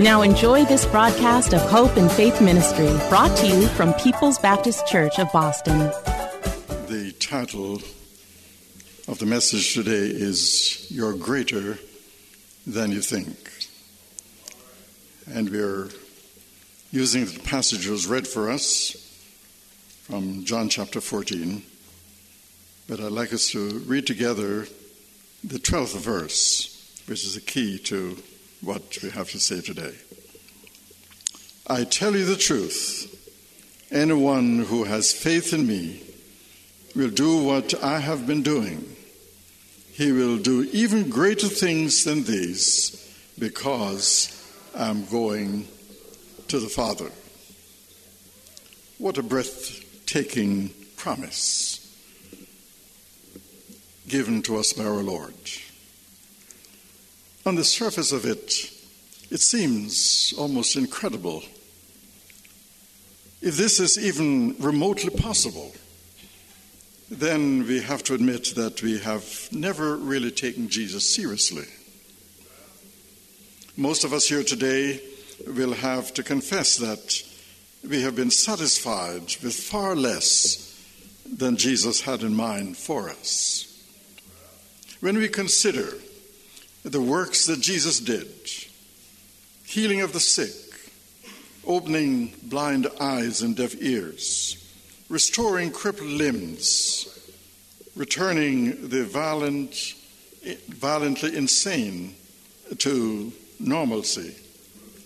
Now enjoy this broadcast of Hope and Faith Ministry, brought to you from People's Baptist Church of Boston. The title of the message today is You're Greater Than You Think. And we're using the passage that was read for us from John chapter 14. But I'd like us to read together the 12th verse, which is the key to what we have to say today. I tell you the truth. Anyone who has faith in me will do what I have been doing. He will do even greater things than these because I'm going to the Father. What a breathtaking promise given to us by our Lord. On the surface of it, it seems almost incredible. If this is even remotely possible, then we have to admit that we have never really taken Jesus seriously. Most of us here today will have to confess that we have been satisfied with far less than Jesus had in mind for us. When we consider the works that Jesus did healing of the sick, opening blind eyes and deaf ears, restoring crippled limbs, returning the violent, violently insane to normalcy.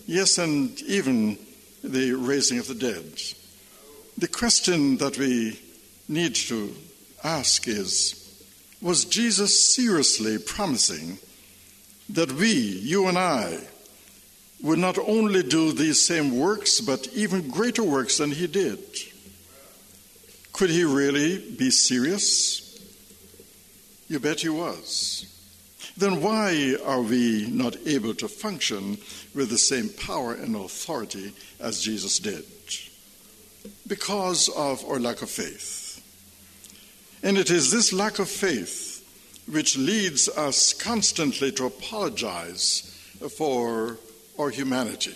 Yes, and even the raising of the dead. The question that we need to ask is Was Jesus seriously promising that we, you and I, would not only do these same works, but even greater works than he did. Could he really be serious? You bet he was. Then why are we not able to function with the same power and authority as Jesus did? Because of our lack of faith. And it is this lack of faith which leads us constantly to apologize for our humanity.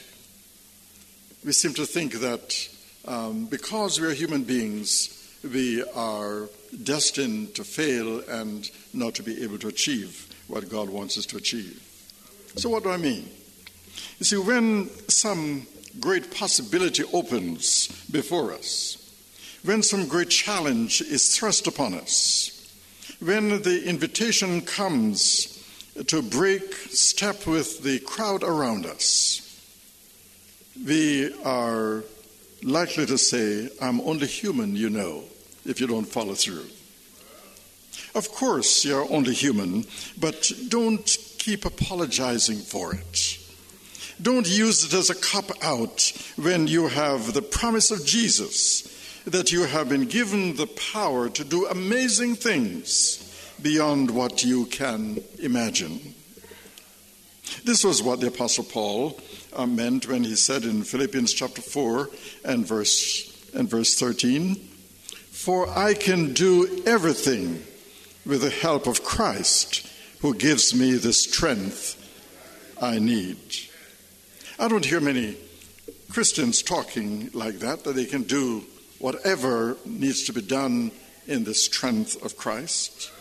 We seem to think that um, because we are human beings, we are destined to fail and not to be able to achieve what God wants us to achieve. So, what do I mean? You see, when some great possibility opens before us, when some great challenge is thrust upon us, when the invitation comes to break step with the crowd around us, we are likely to say, I'm only human, you know, if you don't follow through. Of course, you're only human, but don't keep apologizing for it. Don't use it as a cop out when you have the promise of Jesus that you have been given the power to do amazing things beyond what you can imagine. This was what the Apostle Paul uh, meant when he said in Philippians chapter 4 and verse, and verse 13, For I can do everything with the help of Christ who gives me the strength I need. I don't hear many Christians talking like that, that they can do whatever needs to be done in the strength of Christ.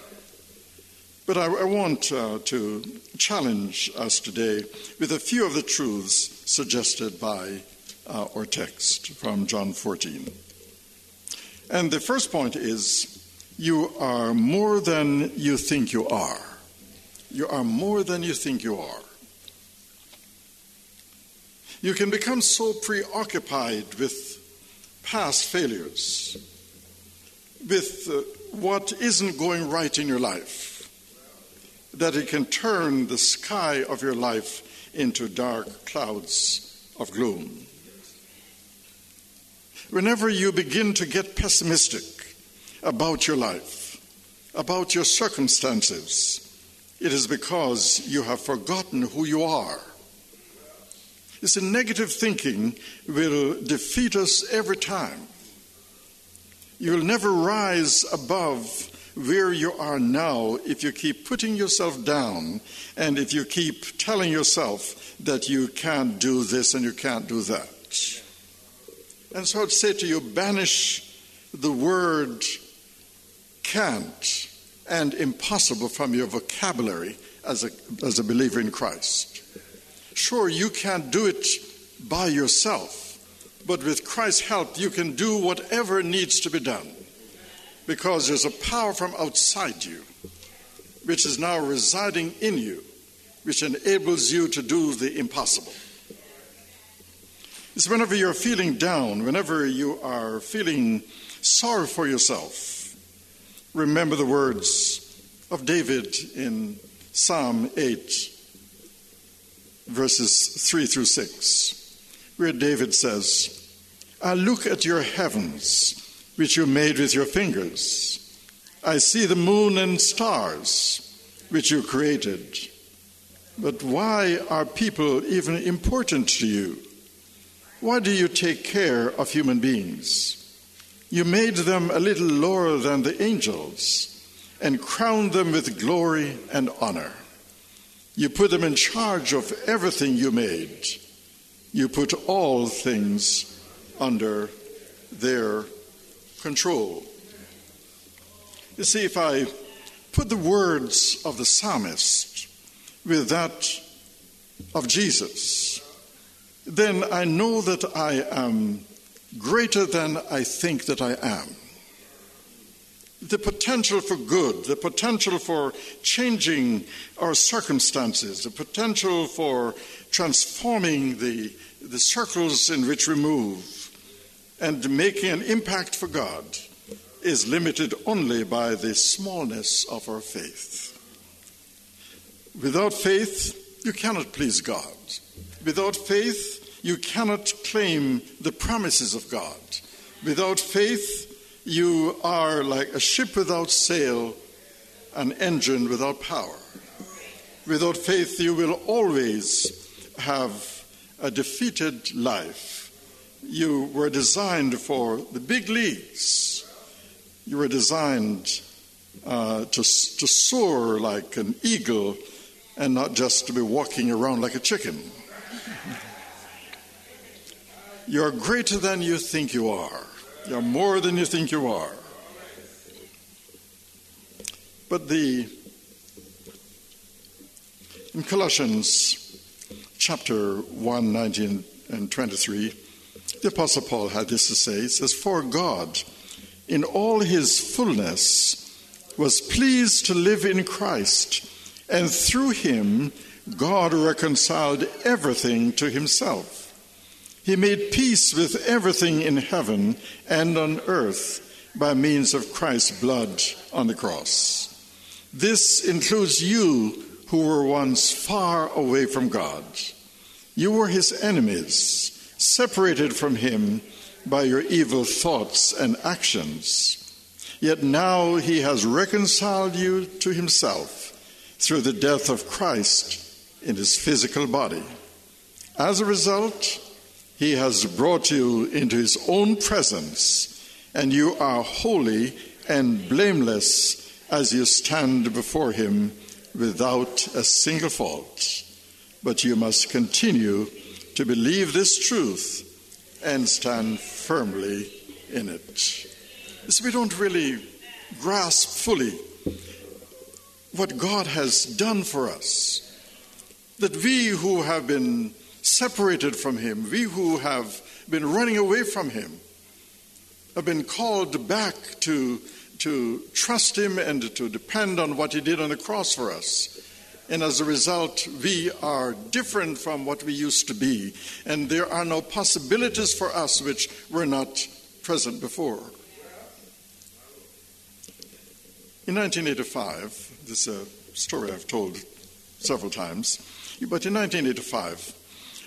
But I, I want uh, to challenge us today with a few of the truths suggested by uh, our text from John 14. And the first point is you are more than you think you are. You are more than you think you are. You can become so preoccupied with past failures, with uh, what isn't going right in your life, that it can turn the sky of your life into dark clouds of gloom. Whenever you begin to get pessimistic about your life, about your circumstances, it is because you have forgotten who you are. You see, negative thinking will defeat us every time. You will never rise above where you are now if you keep putting yourself down and if you keep telling yourself that you can't do this and you can't do that. And so I'd say to you banish the word can't and impossible from your vocabulary as a, as a believer in Christ. Sure, you can't do it by yourself, but with Christ's help, you can do whatever needs to be done because there's a power from outside you which is now residing in you, which enables you to do the impossible. It's whenever you're feeling down, whenever you are feeling sorry for yourself, remember the words of David in Psalm 8, verses 3 through 6, where David says, I look at your heavens which you made with your fingers. I see the moon and stars, which you created. But why are people even important to you? Why do you take care of human beings? You made them a little lower than the angels and crowned them with glory and honor. You put them in charge of everything you made. You put all things under their control. You see, if I put the words of the psalmist with that of Jesus, then I know that I am greater than I think that I am. The potential for good, the potential for changing our circumstances, the potential for transforming the, the circles in which we move, and making an impact for God is limited only by the smallness of our faith. Without faith, you cannot please God. Without faith, you cannot claim the promises of God. Without faith, you are like a ship without sail, an engine without power. Without faith, you will always have a defeated life you were designed for the big leagues. You were designed uh, to, to soar like an eagle and not just to be walking around like a chicken. You're greater than you think you are. You're more than you think you are. But the in Colossians chapter 1, 19 and 23, the Apostle Paul had this to say. Says, For God, in all his fullness, was pleased to live in Christ, and through him, God reconciled everything to himself. He made peace with everything in heaven and on earth by means of Christ's blood on the cross. This includes you who were once far away from God. You were his enemies separated from Him by your evil thoughts and actions. Yet now He has reconciled you to Himself through the death of Christ in His physical body. As a result, He has brought you into His own presence, and you are holy and blameless as you stand before Him without a single fault. But you must continue to believe this truth and stand firmly in it. So we don't really grasp fully what God has done for us. That we who have been separated from Him, we who have been running away from Him, have been called back to, to trust Him and to depend on what He did on the cross for us. And as a result, we are different from what we used to be. And there are no possibilities for us which were not present before. In 1985, this is a story I've told several times, but in 1985,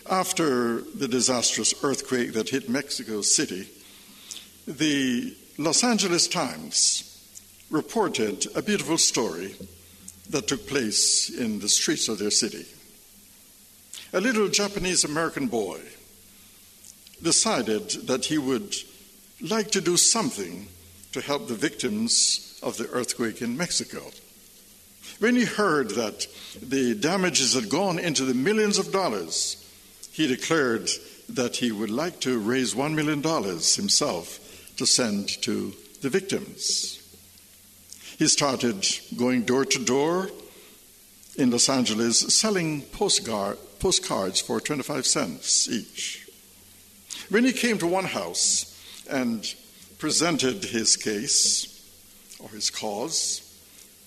after the disastrous earthquake that hit Mexico City, the Los Angeles Times reported a beautiful story that took place in the streets of their city. A little Japanese American boy decided that he would like to do something to help the victims of the earthquake in Mexico. When he heard that the damages had gone into the millions of dollars, he declared that he would like to raise $1 million himself to send to the victims. He started going door to door in Los Angeles selling postcard, postcards for 25 cents each. When he came to one house and presented his case or his cause,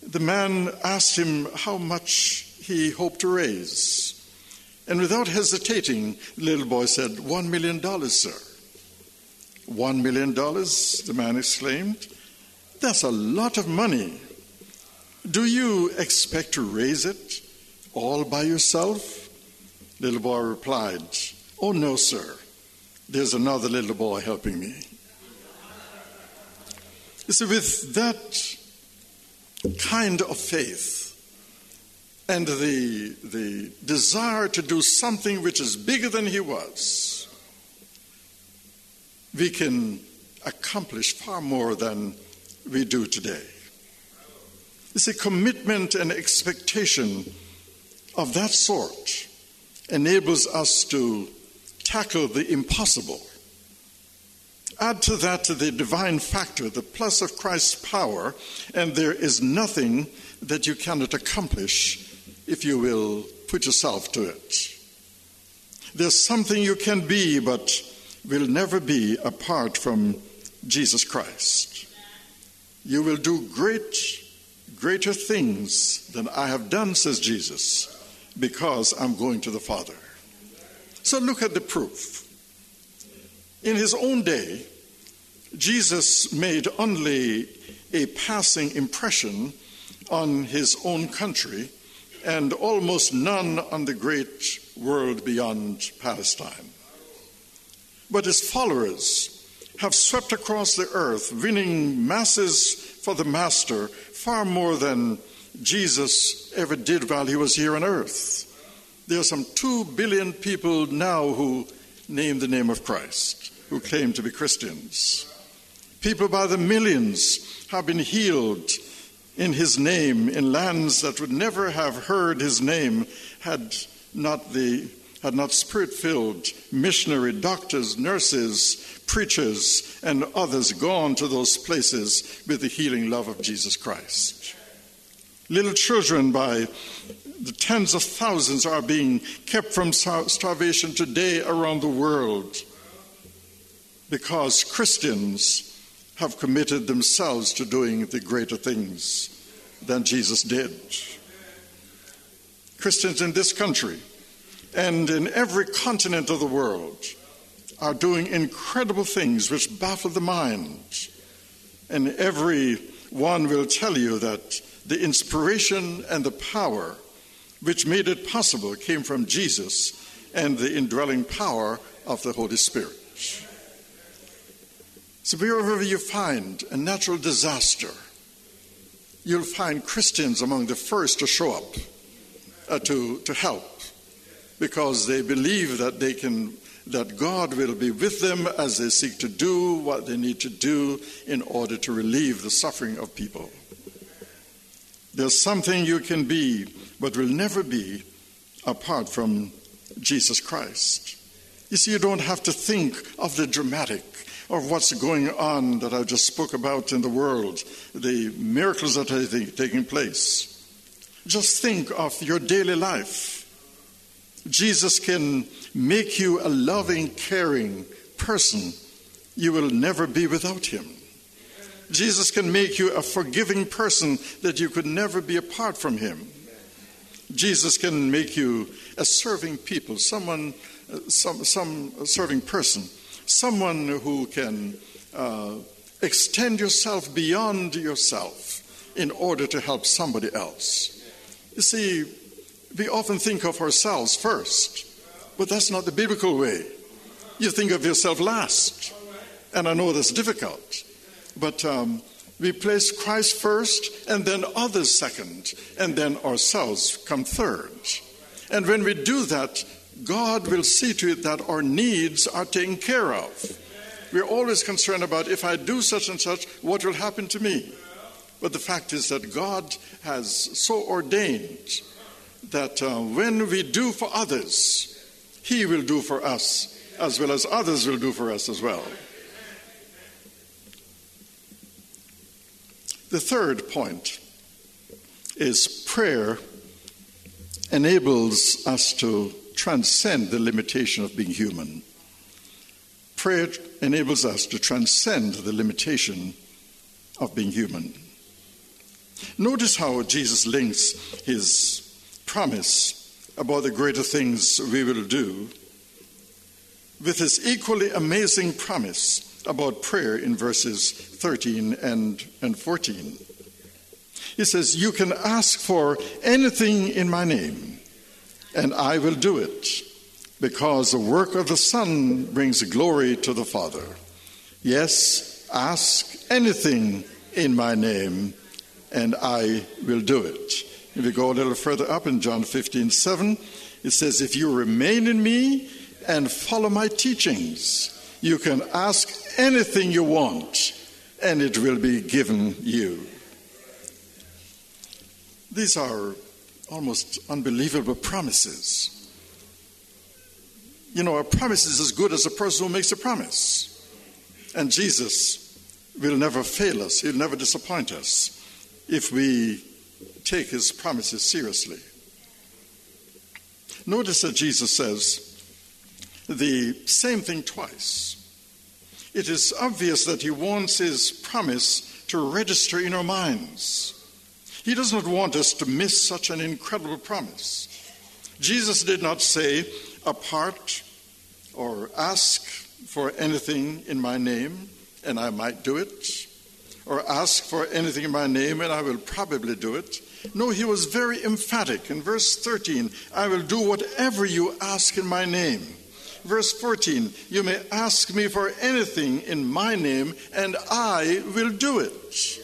the man asked him how much he hoped to raise. And without hesitating, the little boy said, One million dollars, sir. One million dollars, the man exclaimed. That's a lot of money. Do you expect to raise it all by yourself? Little boy replied, Oh, no, sir. There's another little boy helping me. You see, with that kind of faith and the, the desire to do something which is bigger than he was, we can accomplish far more than we do today. It's a commitment and expectation of that sort enables us to tackle the impossible. Add to that the divine factor, the plus of Christ's power, and there is nothing that you cannot accomplish if you will put yourself to it. There's something you can be, but will never be apart from Jesus Christ. You will do great, greater things than I have done, says Jesus, because I'm going to the Father. So look at the proof. In his own day, Jesus made only a passing impression on his own country and almost none on the great world beyond Palestine. But his followers have swept across the earth, winning masses for the Master far more than Jesus ever did while he was here on earth. There are some two billion people now who name the name of Christ, who claim to be Christians. People by the millions have been healed in his name in lands that would never have heard his name had not the had not spirit filled missionary doctors, nurses, preachers, and others gone to those places with the healing love of Jesus Christ. Little children by the tens of thousands are being kept from starvation today around the world because Christians have committed themselves to doing the greater things than Jesus did. Christians in this country and in every continent of the world are doing incredible things which baffle the mind. And every one will tell you that the inspiration and the power which made it possible came from Jesus and the indwelling power of the Holy Spirit. So, wherever you find a natural disaster, you'll find Christians among the first to show up uh, to, to help because they believe that they can that God will be with them as they seek to do what they need to do in order to relieve the suffering of people. There's something you can be, but will never be apart from Jesus Christ. You see, you don't have to think of the dramatic or what's going on that I just spoke about in the world, the miracles that are taking place. Just think of your daily life. Jesus can make you a loving, caring person. You will never be without him. Jesus can make you a forgiving person that you could never be apart from him. Jesus can make you a serving people, someone, uh, some, some serving person someone who can uh, extend yourself beyond yourself in order to help somebody else. You see, we often think of ourselves first, but that's not the biblical way. You think of yourself last, And I know that's difficult, but um, we place Christ first, and then others second, and then ourselves come third. And when we do that, God will see to it that our needs are taken care of. We're always concerned about if I do such and such, what will happen to me? But the fact is that God has so ordained that uh, when we do for others, He will do for us, as well as others will do for us as well. The third point is prayer enables us to transcend the limitation of being human. Prayer enables us to transcend the limitation of being human. Notice how Jesus links his promise about the greater things we will do with his equally amazing promise about prayer in verses 13 and, and 14. He says, You can ask for anything in my name, and I will do it, because the work of the Son brings glory to the Father. Yes, ask anything in my name, and I will do it. If you go a little further up in John 15 7, it says, If you remain in me and follow my teachings, you can ask anything you want, and it will be given you. These are almost unbelievable promises. You know, a promise is as good as a person who makes a promise. And Jesus will never fail us, He'll never disappoint us if we take his promises seriously. Notice that Jesus says the same thing twice. It is obvious that he wants his promise to register in our minds. He does not want us to miss such an incredible promise. Jesus did not say, Apart or ask for anything in my name, and I might do it or ask for anything in my name, and I will probably do it. No, he was very emphatic. In verse 13, I will do whatever you ask in my name. Verse 14, you may ask me for anything in my name, and I will do it.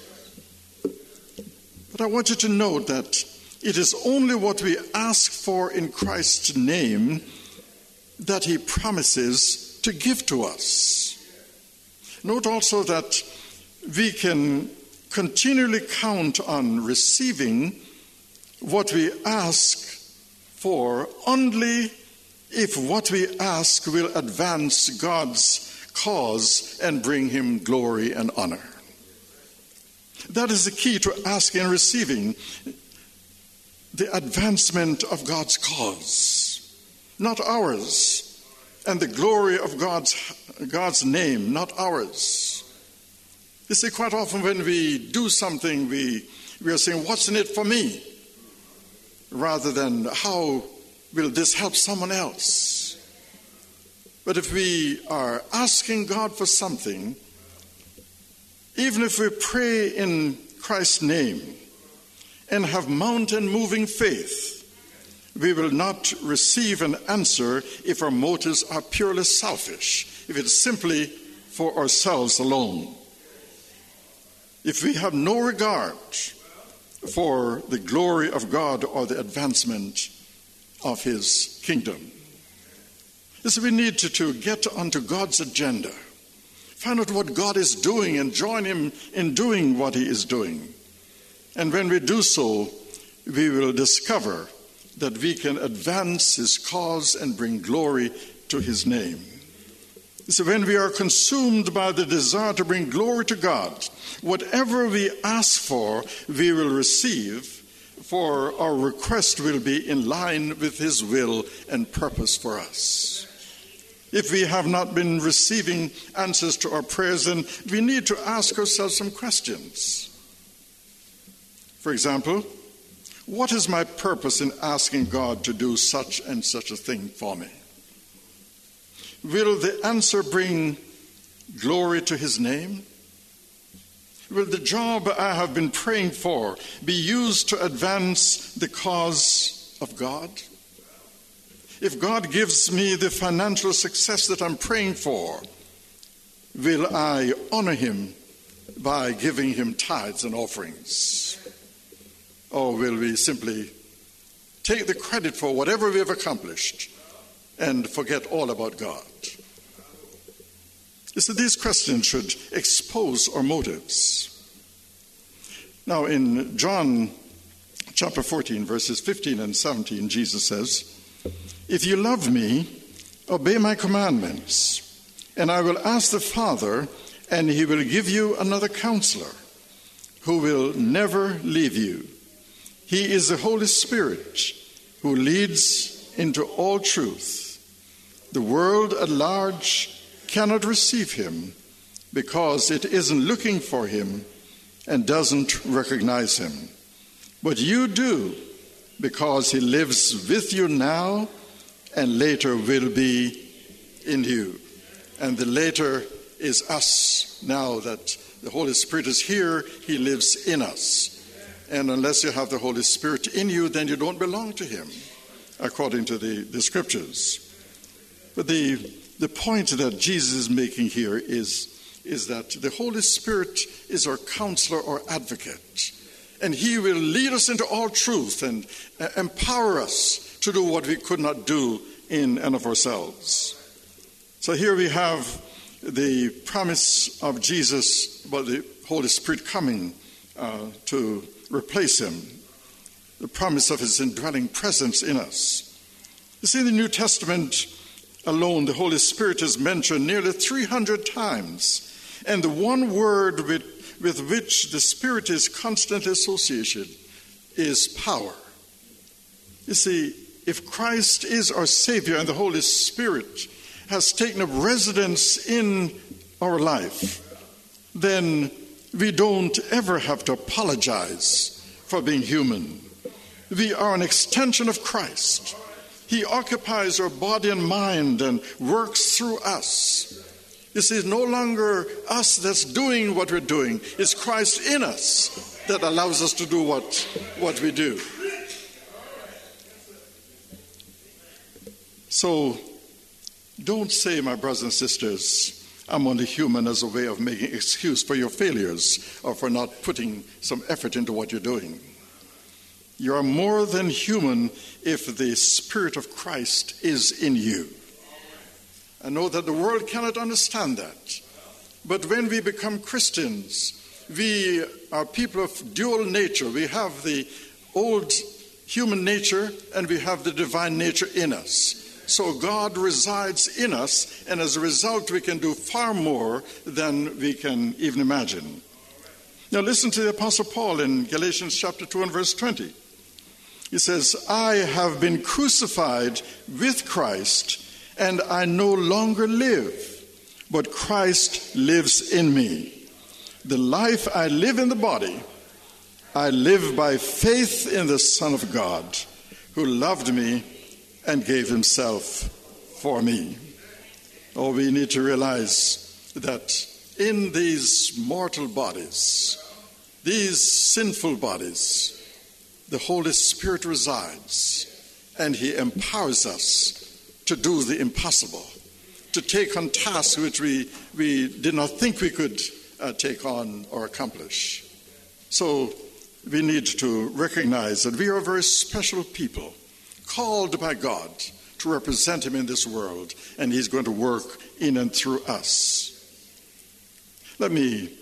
But I want you to note that it is only what we ask for in Christ's name that he promises to give to us. Note also that we can continually count on receiving what we ask for only if what we ask will advance God's cause and bring him glory and honor. That is the key to asking and receiving the advancement of God's cause, not ours, and the glory of God's, God's name, not ours. You see, quite often when we do something, we, we are saying, What's in it for me? rather than how will this help someone else? But if we are asking God for something, even if we pray in Christ's name and have mountain moving faith, we will not receive an answer if our motives are purely selfish, if it's simply for ourselves alone if we have no regard for the glory of God or the advancement of His kingdom. Is we need to, to get onto God's agenda, find out what God is doing, and join Him in doing what He is doing. And when we do so, we will discover that we can advance His cause and bring glory to His name. So when we are consumed by the desire to bring glory to God, whatever we ask for, we will receive, for our request will be in line with His will and purpose for us. If we have not been receiving answers to our prayers, then we need to ask ourselves some questions. For example, what is my purpose in asking God to do such and such a thing for me? Will the answer bring glory to his name? Will the job I have been praying for be used to advance the cause of God? If God gives me the financial success that I'm praying for, will I honor him by giving him tithes and offerings? Or will we simply take the credit for whatever we have accomplished and forget all about God? You these questions should expose our motives. Now, in John chapter 14, verses 15 and 17, Jesus says, If you love me, obey my commandments, and I will ask the Father, and he will give you another counselor who will never leave you. He is the Holy Spirit who leads into all truth. The world at large cannot receive him because it isn't looking for him and doesn't recognize him. But you do because he lives with you now and later will be in you. And the later is us now that the Holy Spirit is here, he lives in us. And unless you have the Holy Spirit in you, then you don't belong to him, according to the, the scriptures. But the the point that Jesus is making here is, is that the Holy Spirit is our counselor or advocate, and He will lead us into all truth and uh, empower us to do what we could not do in and of ourselves. So here we have the promise of Jesus about the Holy Spirit coming uh, to replace Him, the promise of His indwelling presence in us. You see, in the New Testament, alone, the Holy Spirit is mentioned nearly 300 times. And the one word with, with which the Spirit is constant association is power. You see, if Christ is our Savior and the Holy Spirit has taken up residence in our life, then we don't ever have to apologize for being human. We are an extension of Christ. He occupies our body and mind and works through us. You see, it's no longer us that's doing what we're doing, it's Christ in us that allows us to do what, what we do. So, don't say, my brothers and sisters, I'm only human as a way of making excuse for your failures or for not putting some effort into what you're doing. You are more than human if the Spirit of Christ is in you. I know that the world cannot understand that. But when we become Christians, we are people of dual nature. We have the old human nature and we have the divine nature in us. So God resides in us, and as a result, we can do far more than we can even imagine. Now, listen to the Apostle Paul in Galatians chapter 2 and verse 20. He says, I have been crucified with Christ, and I no longer live, but Christ lives in me. The life I live in the body, I live by faith in the Son of God, who loved me and gave himself for me. Oh, we need to realize that in these mortal bodies, these sinful bodies, the Holy Spirit resides and He empowers us to do the impossible, to take on tasks which we, we did not think we could uh, take on or accomplish. So we need to recognize that we are a very special people, called by God to represent Him in this world, and He's going to work in and through us. Let me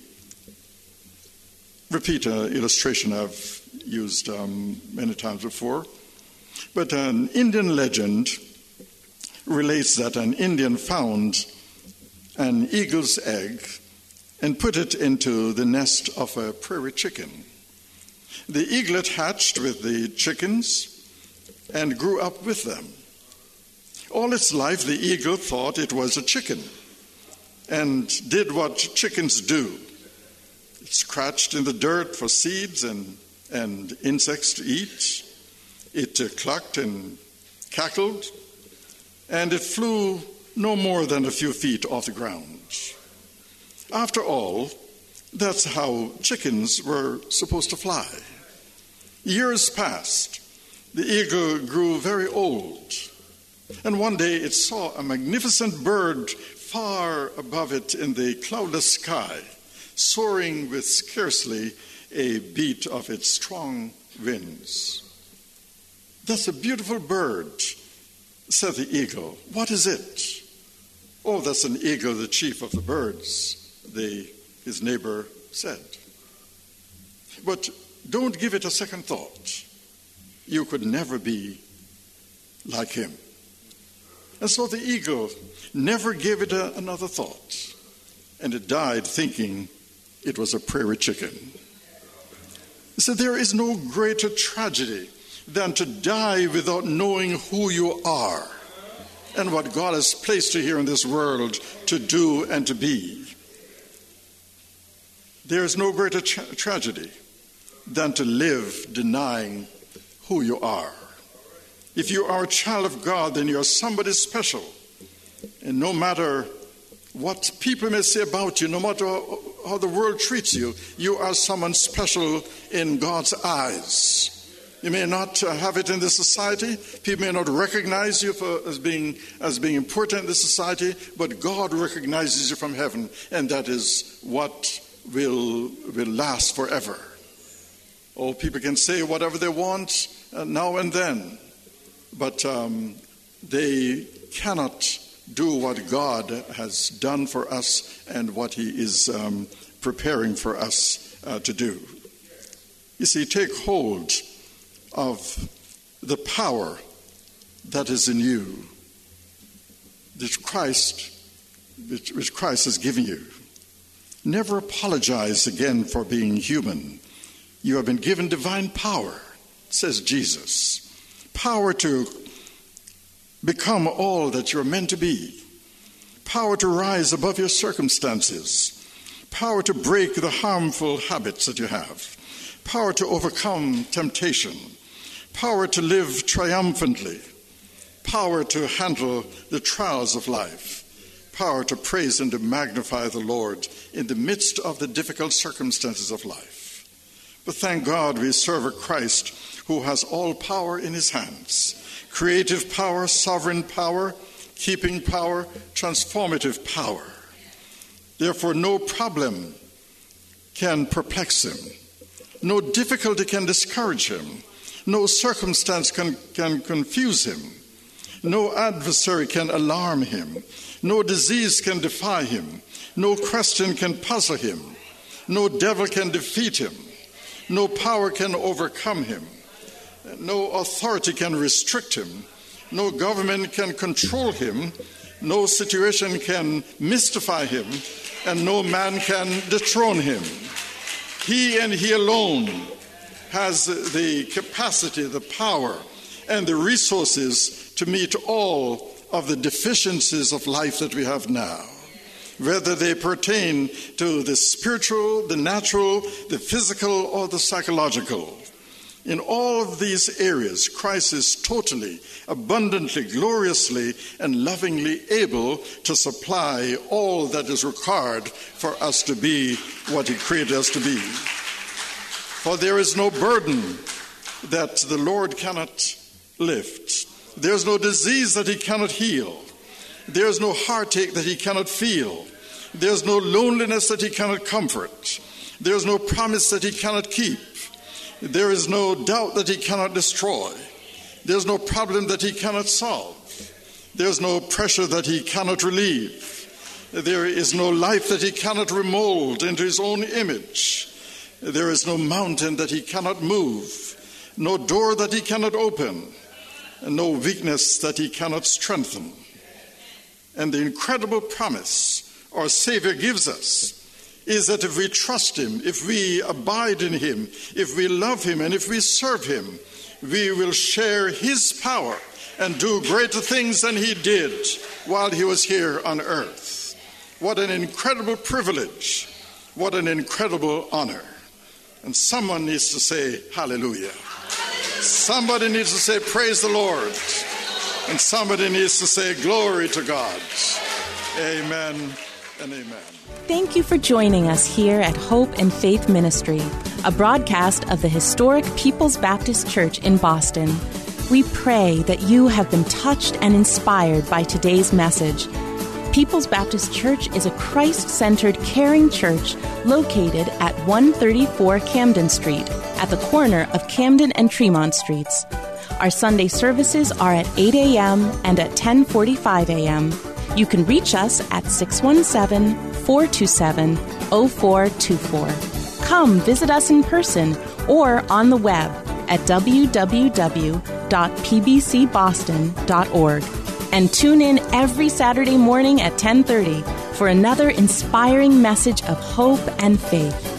repeat an illustration I've used um, many times before. But an Indian legend relates that an Indian found an eagle's egg and put it into the nest of a prairie chicken. The eaglet hatched with the chickens and grew up with them. All its life, the eagle thought it was a chicken and did what chickens do. It scratched in the dirt for seeds and and insects to eat. It uh, clucked and cackled, and it flew no more than a few feet off the ground. After all, that's how chickens were supposed to fly. Years passed. The eagle grew very old. And one day it saw a magnificent bird far above it in the cloudless sky, soaring with scarcely a beat of its strong wings. That's a beautiful bird, said the eagle. What is it? Oh, that's an eagle, the chief of the birds, the, his neighbor said. But don't give it a second thought. You could never be like him. And so the eagle never gave it a, another thought, and it died thinking it was a prairie chicken. So there is no greater tragedy than to die without knowing who you are and what God has placed you here in this world to do and to be. There is no greater tra- tragedy than to live denying who you are. If you are a child of God, then you're somebody special. And no matter what people may say about you, no matter how the world treats you, you are someone special in God's eyes. You may not uh, have it in the society. People may not recognize you for, as, being, as being important in the society, but God recognizes you from heaven, and that is what will, will last forever. Oh, people can say whatever they want uh, now and then, but um, they cannot do what God has done for us and what He is um, preparing for us uh, to do. You see, take hold of the power that is in you, which Christ, which, which Christ has given you. Never apologize again for being human. You have been given divine power, says Jesus. Power to become all that you're meant to be. Power to rise above your circumstances. Power to break the harmful habits that you have. Power to overcome temptation. Power to live triumphantly. Power to handle the trials of life. Power to praise and to magnify the Lord in the midst of the difficult circumstances of life. But thank God we serve a Christ who has all power in his hands creative power, sovereign power, keeping power, transformative power. Therefore, no problem can perplex him, no difficulty can discourage him, no circumstance can, can confuse him, no adversary can alarm him, no disease can defy him, no question can puzzle him, no devil can defeat him, no power can overcome him. No authority can restrict him. No government can control him. No situation can mystify him. And no man can dethrone him. He and he alone has the capacity, the power, and the resources to meet all of the deficiencies of life that we have now whether they pertain to the spiritual, the natural, the physical, or the psychological. In all of these areas, Christ is totally, abundantly, gloriously, and lovingly able to supply all that is required for us to be what He created us to be. For there is no burden that the Lord cannot lift, there's no disease that He cannot heal, there's no heartache that He cannot feel, there's no loneliness that He cannot comfort, there's no promise that He cannot keep. There is no doubt that he cannot destroy. There's no problem that he cannot solve. There's no pressure that he cannot relieve. There is no life that he cannot remold into his own image. There is no mountain that he cannot move, no door that he cannot open, and no weakness that he cannot strengthen. And the incredible promise our Savior gives us is that if we trust Him, if we abide in Him, if we love Him, and if we serve Him, we will share His power and do greater things than He did while He was here on earth. What an incredible privilege! What an incredible honor. And someone needs to say, Hallelujah. Somebody needs to say, Praise the Lord. And somebody needs to say, Glory to God. Amen and amen. Thank you for joining us here at Hope and Faith Ministry, a broadcast of the historic People's Baptist Church in Boston. We pray that you have been touched and inspired by today's message. People's Baptist Church is a Christ centered, caring church located at 134 Camden Street, at the corner of Camden and Tremont Streets. Our Sunday services are at 8 a.m. and at 10:45 a.m. You can reach us at 617 427 0424. Come visit us in person or on the web at www.pbcboston.org and tune in every Saturday morning at 10:30 for another inspiring message of hope and faith.